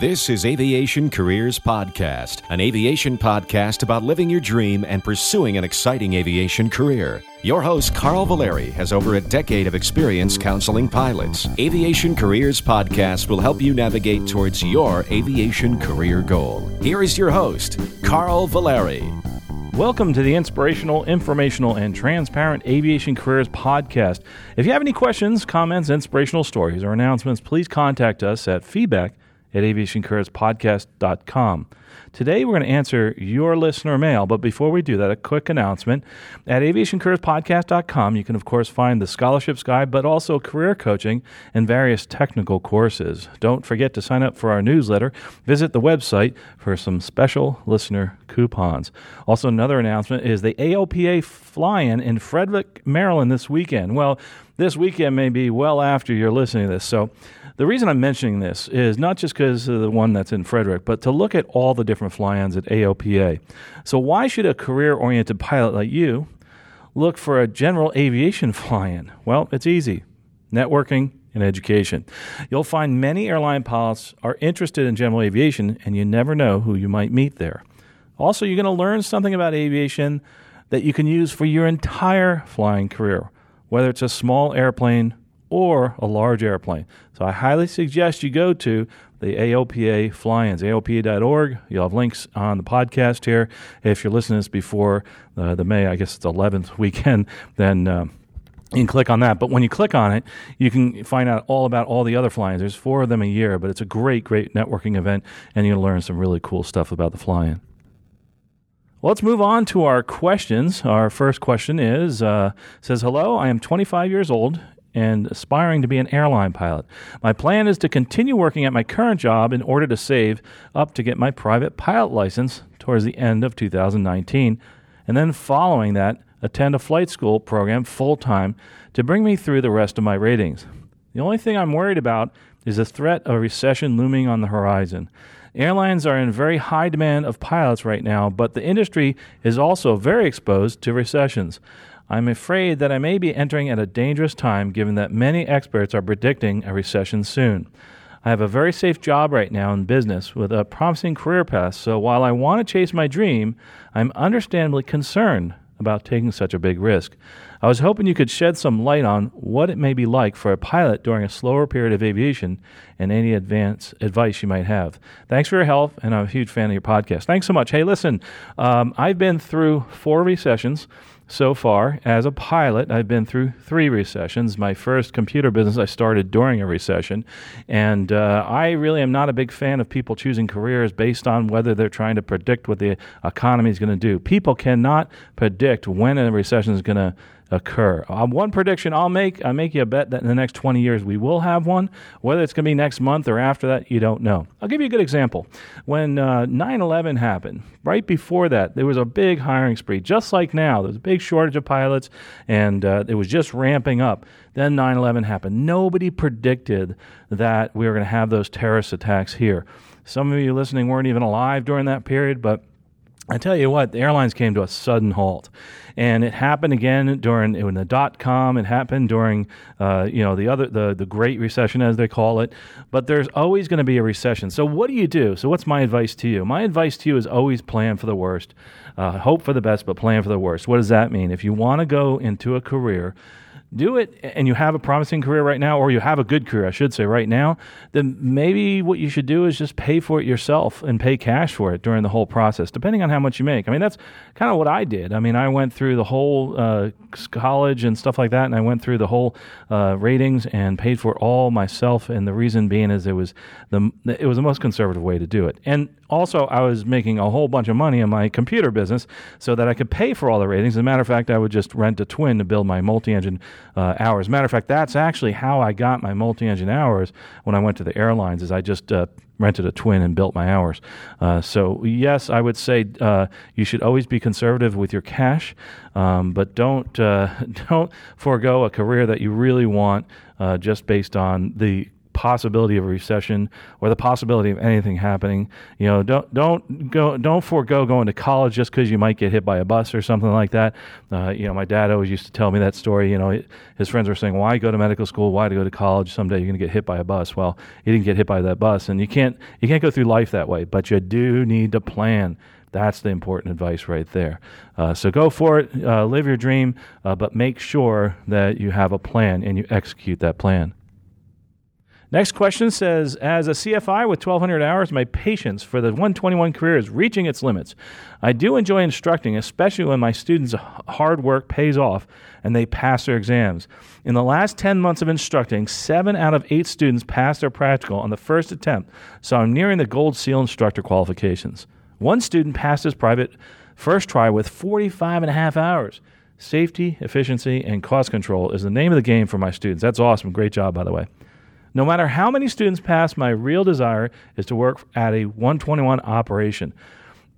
This is Aviation Careers Podcast, an aviation podcast about living your dream and pursuing an exciting aviation career. Your host, Carl Valeri, has over a decade of experience counseling pilots. Aviation Careers Podcast will help you navigate towards your aviation career goal. Here is your host, Carl Valeri. Welcome to the inspirational, informational, and transparent Aviation Careers Podcast. If you have any questions, comments, inspirational stories, or announcements, please contact us at feedback at aviationcareerspodcast.com. Today, we're going to answer your listener mail, but before we do that, a quick announcement. At aviationcareerspodcast.com, you can, of course, find the scholarships guide, but also career coaching and various technical courses. Don't forget to sign up for our newsletter. Visit the website for some special listener coupons. Also, another announcement is the AOPA fly in in Frederick, Maryland this weekend. Well, this weekend may be well after you're listening to this, so the reason I'm mentioning this is not just because of the one that's in Frederick, but to look at all the different fly ins at AOPA. So, why should a career oriented pilot like you look for a general aviation fly in? Well, it's easy networking and education. You'll find many airline pilots are interested in general aviation, and you never know who you might meet there. Also, you're going to learn something about aviation that you can use for your entire flying career, whether it's a small airplane or a large airplane. So I highly suggest you go to the AOPA fly-ins, AOPA.org. You'll have links on the podcast here. If you're listening to this before uh, the May, I guess it's 11th weekend, then uh, you can click on that. But when you click on it, you can find out all about all the other fly-ins. There's four of them a year, but it's a great, great networking event, and you'll learn some really cool stuff about the fly-in. Let's move on to our questions. Our first question is uh, says, "Hello, I am 25 years old and aspiring to be an airline pilot. My plan is to continue working at my current job in order to save up to get my private pilot license towards the end of 2019, and then following that, attend a flight school program full time to bring me through the rest of my ratings. The only thing I'm worried about is the threat of recession looming on the horizon. Airlines are in very high demand of pilots right now, but the industry is also very exposed to recessions. I'm afraid that I may be entering at a dangerous time given that many experts are predicting a recession soon. I have a very safe job right now in business with a promising career path, so while I want to chase my dream, I'm understandably concerned about taking such a big risk. I was hoping you could shed some light on what it may be like for a pilot during a slower period of aviation and any advance advice you might have. Thanks for your help, and I'm a huge fan of your podcast. Thanks so much. Hey, listen, um, I've been through four recessions so far as a pilot i've been through three recessions. My first computer business i started during a recession. And uh, i really am not a big fan of people choosing careers based on whether they're trying to predict what the economy is going to do. People cannot predict when a recession is going to occur. Uh, one prediction I'll make, I make you a bet that in the next 20 years we will have one. Whether it's going to be next month or after that, you don't know. I'll give you a good example. When uh, 9 11 happened, right before that, there was a big hiring spree, just like now. There was a big shortage of pilots, and uh, it was just ramping up. Then 9 11 happened. Nobody predicted that we were going to have those terrorist attacks here. Some of you listening weren't even alive during that period, but I tell you what, the airlines came to a sudden halt, and it happened again during in the dot com. It happened during, uh, you know, the other the the Great Recession as they call it. But there's always going to be a recession. So what do you do? So what's my advice to you? My advice to you is always plan for the worst, uh, hope for the best, but plan for the worst. What does that mean? If you want to go into a career do it and you have a promising career right now, or you have a good career, I should say, right now, then maybe what you should do is just pay for it yourself and pay cash for it during the whole process, depending on how much you make. I mean, that's kind of what I did. I mean, I went through the whole uh, college and stuff like that, and I went through the whole uh, ratings and paid for it all myself. And the reason being is it was the it was the most conservative way to do it. And also, I was making a whole bunch of money in my computer business so that I could pay for all the ratings. As a matter of fact, I would just rent a twin to build my multi-engine uh, hours. Matter of fact, that's actually how I got my multi-engine hours when I went to the airlines. Is I just uh, rented a twin and built my hours. Uh, so yes, I would say uh, you should always be conservative with your cash, um, but don't uh, don't forego a career that you really want uh, just based on the possibility of a recession or the possibility of anything happening. You know, don't don't go don't forego going to college just because you might get hit by a bus or something like that. Uh, you know, my dad always used to tell me that story. You know, his friends were saying, "Why go to medical school? Why to go to college? Someday you're going to get hit by a bus." Well, he didn't get hit by that bus, and you can't you can't go through life that way. But you do need to plan. That's the important advice right there. Uh, so go for it, uh, live your dream, uh, but make sure that you have a plan and you execute that plan. Next question says As a CFI with 1,200 hours, my patience for the 121 career is reaching its limits. I do enjoy instructing, especially when my students' hard work pays off and they pass their exams. In the last 10 months of instructing, seven out of eight students passed their practical on the first attempt, so I'm nearing the Gold Seal instructor qualifications. One student passed his private first try with 45 and a half hours. Safety, efficiency, and cost control is the name of the game for my students. That's awesome. Great job, by the way. No matter how many students pass, my real desire is to work at a 121 operation.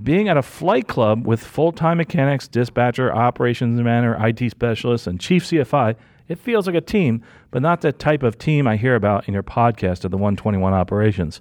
Being at a flight club with full time mechanics, dispatcher, operations manager, IT specialist, and chief CFI, it feels like a team, but not the type of team I hear about in your podcast of the 121 operations.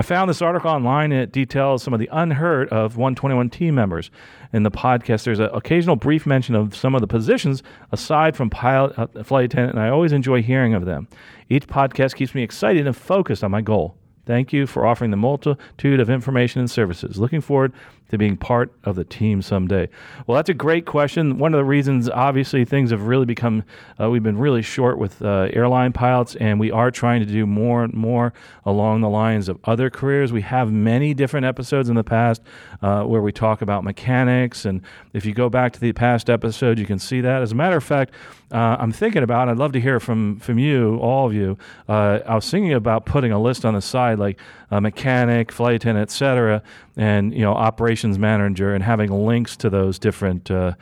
I found this article online it details some of the unheard of 121 team members. In the podcast, there's an occasional brief mention of some of the positions aside from pilot, uh, flight attendant, and I always enjoy hearing of them. Each podcast keeps me excited and focused on my goal. Thank you for offering the multitude of information and services. Looking forward to being part of the team someday? Well, that's a great question. One of the reasons, obviously, things have really become, uh, we've been really short with uh, airline pilots, and we are trying to do more and more along the lines of other careers. We have many different episodes in the past uh, where we talk about mechanics, and if you go back to the past episode, you can see that. As a matter of fact, uh, I'm thinking about, I'd love to hear from, from you, all of you. Uh, I was thinking about putting a list on the side, like a mechanic, flight attendant, et cetera, and you know operations manager and having links to those different uh,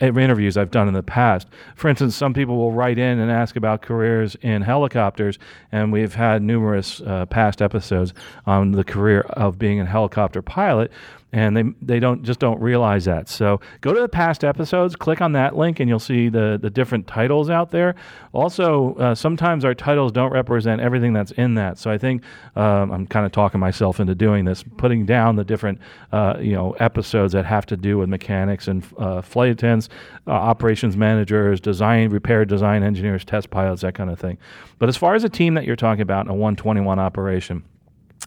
interviews I've done in the past. For instance, some people will write in and ask about careers in helicopters, and we've had numerous uh, past episodes on the career of being a helicopter pilot and they they don't just don't realize that. So go to the past episodes, click on that link, and you'll see the the different titles out there. Also, uh, sometimes our titles don't represent everything that's in that. So I think um, I'm kind of talking myself into doing this, putting down the different uh, you know episodes that have to do with mechanics and uh, flight attendants, uh, operations managers, design, repair, design engineers, test pilots, that kind of thing. But as far as a team that you're talking about a 121 operation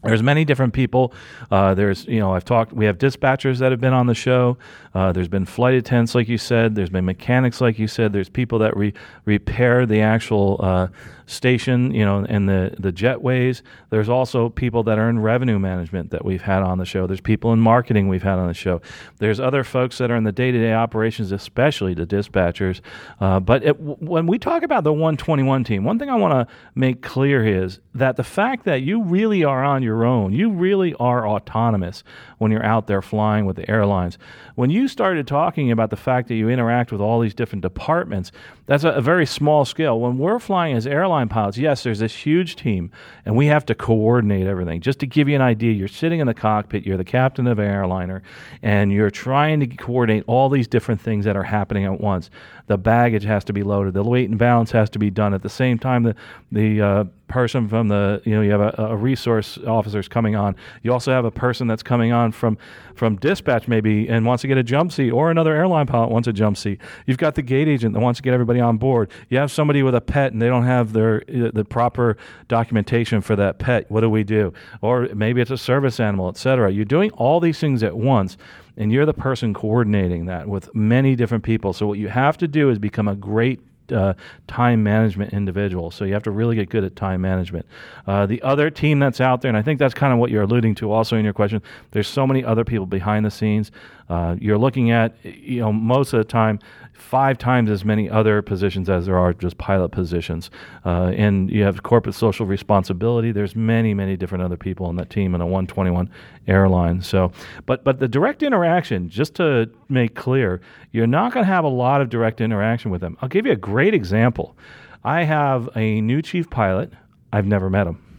there's many different people. Uh, there's, you know, I've talked. We have dispatchers that have been on the show. Uh, there's been flight attendants, like you said. There's been mechanics, like you said. There's people that re- repair the actual uh, station, you know, and the the jetways. There's also people that are in revenue management that we've had on the show. There's people in marketing we've had on the show. There's other folks that are in the day to day operations, especially the dispatchers. Uh, but it, when we talk about the 121 team, one thing I want to make clear is that the fact that you really are on your own, you really are autonomous when you're out there flying with the airlines. When you started talking about the fact that you interact with all these different departments, that's a, a very small scale. When we're flying as airline pilots, yes, there's this huge team, and we have to coordinate everything. Just to give you an idea, you're sitting in the cockpit, you're the captain of an airliner, and you're trying to coordinate all these different things that are happening at once. The baggage has to be loaded, the weight and balance has to be done at the same time. The the uh, person from the you know you have a, a resource officers coming on. You also have a person that's coming on from from dispatch maybe and wants to get a jump seat, or another airline pilot wants a jump seat. You've got the gate agent that wants to get everybody on board. You have somebody with a pet and they don't have their uh, the proper documentation for that pet. What do we do? Or maybe it's a service animal, etc. You're doing all these things at once and you're the person coordinating that with many different people. So what you have to do is become a great uh, time management individual. So you have to really get good at time management. Uh, the other team that's out there, and I think that's kind of what you're alluding to also in your question, there's so many other people behind the scenes. Uh, you're looking at, you know, most of the time, five times as many other positions as there are just pilot positions. Uh, and you have corporate social responsibility. There's many, many different other people on that team in a 121 airline. So, but but the direct interaction, just to make clear, you're not going to have a lot of direct interaction with them. I'll give you a great example. I have a new chief pilot. I've never met him.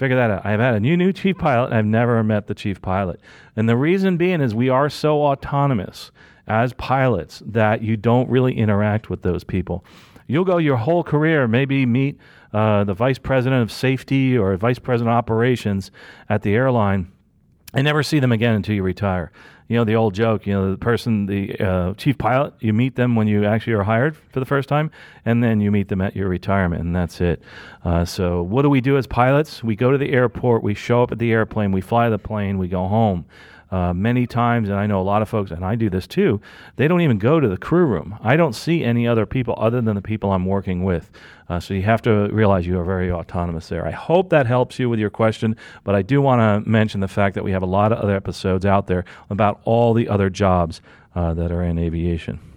Figure that out. I've had a new new chief pilot. I've never met the chief pilot, and the reason being is we are so autonomous as pilots that you don't really interact with those people. You'll go your whole career, maybe meet uh, the vice president of safety or vice president of operations at the airline, and never see them again until you retire. You know the old joke you know the person the uh, chief pilot you meet them when you actually are hired for the first time and then you meet them at your retirement and that's it. Uh, so what do we do as pilots? We go to the airport we show up at the airplane we fly the plane we go home uh, many times, and I know a lot of folks, and I do this too, they don't even go to the crew room. I don't see any other people other than the people I'm working with. Uh, so you have to realize you are very autonomous there. I hope that helps you with your question, but I do want to mention the fact that we have a lot of other episodes out there about all the other jobs uh, that are in aviation.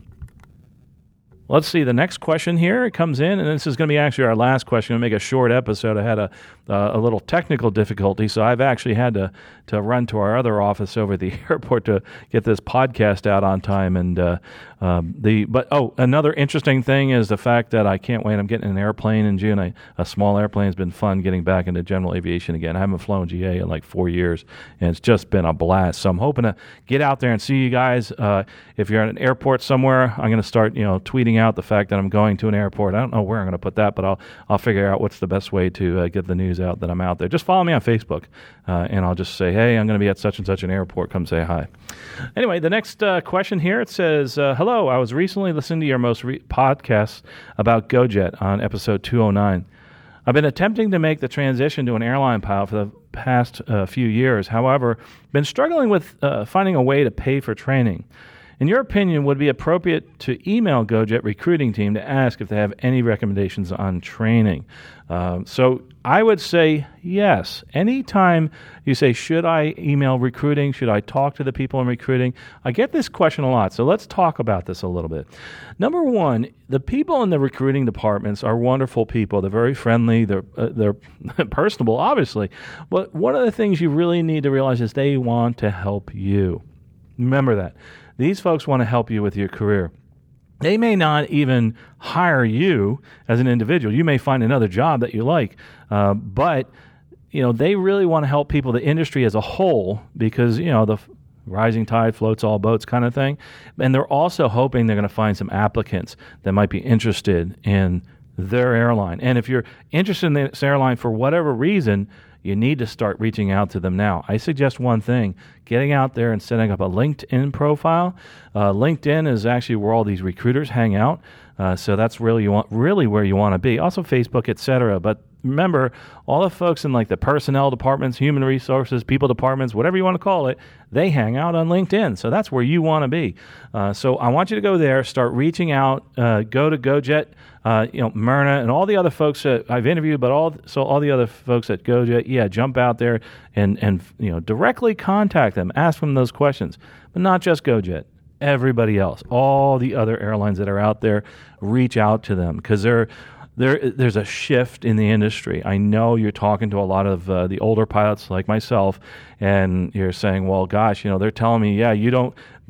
Let's see the next question here. It comes in, and this is going to be actually our last question. I'm going to make a short episode. I had a uh, a little technical difficulty, so I've actually had to to run to our other office over at the airport to get this podcast out on time. And uh, um, the but oh, another interesting thing is the fact that I can't wait. I'm getting an airplane in June. I, a small airplane has been fun getting back into general aviation again. I haven't flown GA in like four years, and it's just been a blast. So I'm hoping to get out there and see you guys. Uh, if you're at an airport somewhere, I'm going to start you know tweeting out the fact that I'm going to an airport. I don't know where I'm going to put that, but I'll I'll figure out what's the best way to uh, get the news out that I'm out there. Just follow me on Facebook, uh, and I'll just say, hey, I'm going to be at such and such an airport. Come say hi. Anyway, the next uh, question here it says, uh, hello. I was recently listening to your most re- podcast about GoJet on episode 209. I've been attempting to make the transition to an airline pilot for the past uh, few years. However, been struggling with uh, finding a way to pay for training. In your opinion, would it be appropriate to email GoJet recruiting team to ask if they have any recommendations on training? Uh, so I would say yes. Anytime you say, should I email recruiting? Should I talk to the people in recruiting? I get this question a lot. So let's talk about this a little bit. Number one, the people in the recruiting departments are wonderful people. They're very friendly. They're, uh, they're personable, obviously. But one of the things you really need to realize is they want to help you. Remember that. These folks want to help you with your career. They may not even hire you as an individual. You may find another job that you like, uh, but you know they really want to help people, the industry as a whole, because you know the rising tide floats all boats kind of thing. And they're also hoping they're going to find some applicants that might be interested in their airline. And if you're interested in this airline for whatever reason, you need to start reaching out to them now. I suggest one thing getting out there and setting up a LinkedIn profile. Uh, LinkedIn is actually where all these recruiters hang out. Uh, so that's really you want really where you want to be. Also Facebook, etc. But remember, all the folks in like the personnel departments, human resources, people departments, whatever you want to call it, they hang out on LinkedIn. So that's where you want to be. Uh, so I want you to go there, start reaching out, uh, go to GoJet uh, you know, Myrna and all the other folks that I've interviewed, but all so all the other folks at GoJet, yeah, jump out there and and you know directly contact them, ask them those questions, but not just GoJet. Everybody else, all the other airlines that are out there, reach out to them because they're there there's a shift in the industry. I know you're talking to a lot of uh, the older pilots like myself, and you're saying, "Well, gosh, you know, they're telling me, yeah, you don't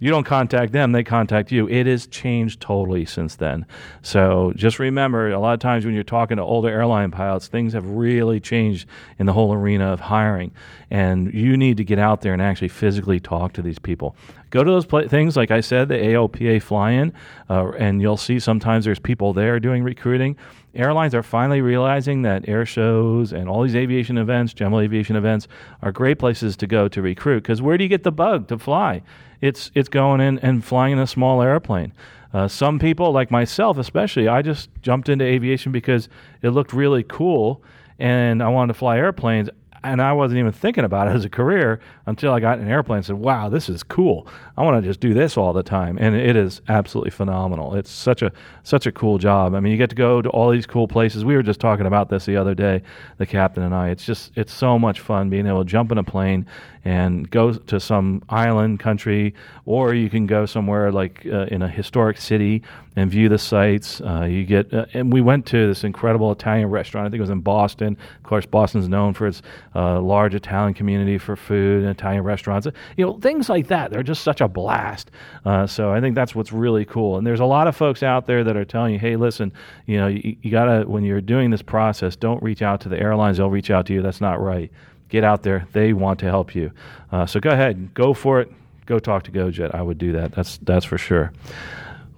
you don't contact them, they contact you. It has changed totally since then. So just remember, a lot of times when you're talking to older airline pilots, things have really changed in the whole arena of hiring. And you need to get out there and actually physically talk to these people. Go to those pl- things, like I said, the AOPA fly in, uh, and you'll see sometimes there's people there doing recruiting airlines are finally realizing that air shows and all these aviation events, general aviation events, are great places to go to recruit. Because where do you get the bug to fly? It's it's going in and flying in a small airplane. Uh, some people, like myself especially, I just jumped into aviation because it looked really cool and I wanted to fly airplanes and I wasn't even thinking about it as a career until I got in an airplane and said, "Wow, this is cool. I want to just do this all the time." And it is absolutely phenomenal. It's such a such a cool job. I mean, you get to go to all these cool places. We were just talking about this the other day, the captain and I. It's just it's so much fun being able to jump in a plane and go to some island country, or you can go somewhere like uh, in a historic city and view the sights. Uh, you get, uh, and we went to this incredible Italian restaurant. I think it was in Boston. Of course, Boston's known for its uh, large Italian community for food and Italian restaurants. You know, things like that. They're just such a blast. Uh, so I think that's what's really cool. And there's a lot of folks out there that are telling you, hey, listen, you know, you, you gotta when you're doing this process, don't reach out to the airlines. They'll reach out to you. That's not right get out there. They want to help you. Uh, so go ahead, go for it. go talk to GoJet. I would do that. That's that's for sure.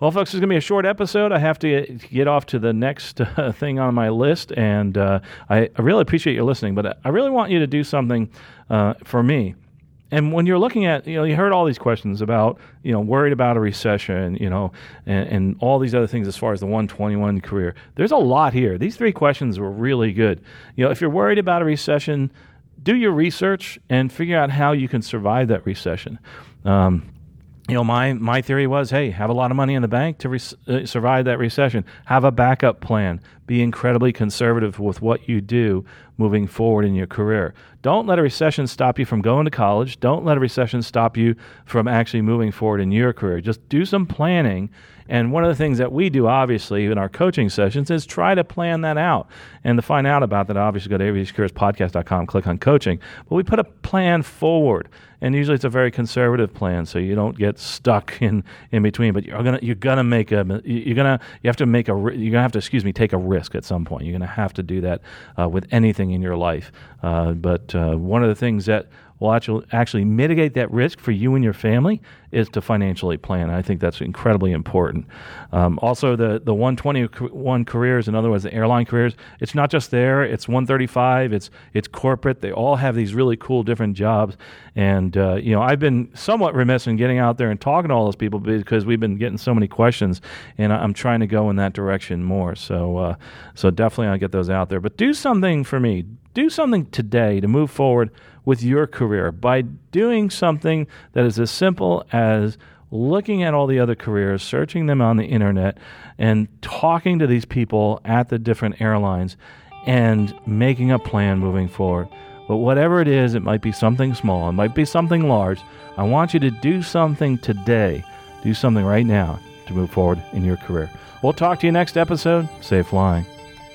Well, folks, it's going to be a short episode. I have to get off to the next uh, thing on my list, and uh, I, I, really appreciate you listening. But I really want you to do something uh, for me. And when you're looking at, you know, you heard all these questions about, you know, worried about a recession, you know, and, and all these other things as far as the 121 career. There's a lot here. These three questions were really good. You know, if you're worried about a recession, do your research and figure out how you can survive that recession. Um, you know, my my theory was, hey, have a lot of money in the bank to re- uh, survive that recession. Have a backup plan. Be incredibly conservative with what you do moving forward in your career. Don't let a recession stop you from going to college. Don't let a recession stop you from actually moving forward in your career. Just do some planning and one of the things that we do, obviously, in our coaching sessions is try to plan that out. And to find out about that, obviously, go to aviationcareerspodcast.com, click on coaching. But we put a plan forward. And usually it's a very conservative plan, so you don't get stuck in, in between. But you're gonna you're gonna make a you're gonna you have to make a you're gonna have to excuse me take a risk at some point. You're gonna have to do that uh, with anything in your life. Uh, but uh, one of the things that will actually, actually mitigate that risk for you and your family is to financially plan. I think that's incredibly important. Um, also, the, the 121 careers, in other words, the airline careers, it's not just there, it's 135, it's, it's corporate. They all have these really cool different jobs. And, uh, you know, I've been somewhat remiss in getting out there and talking to all those people because we've been getting so many questions, and I'm trying to go in that direction more. So, uh, so definitely I'll get those out there. But do something for me. Do something today to move forward with your career by doing something that is as simple as looking at all the other careers, searching them on the internet, and talking to these people at the different airlines and making a plan moving forward. But whatever it is, it might be something small, it might be something large. I want you to do something today, do something right now to move forward in your career. We'll talk to you next episode. Safe flying.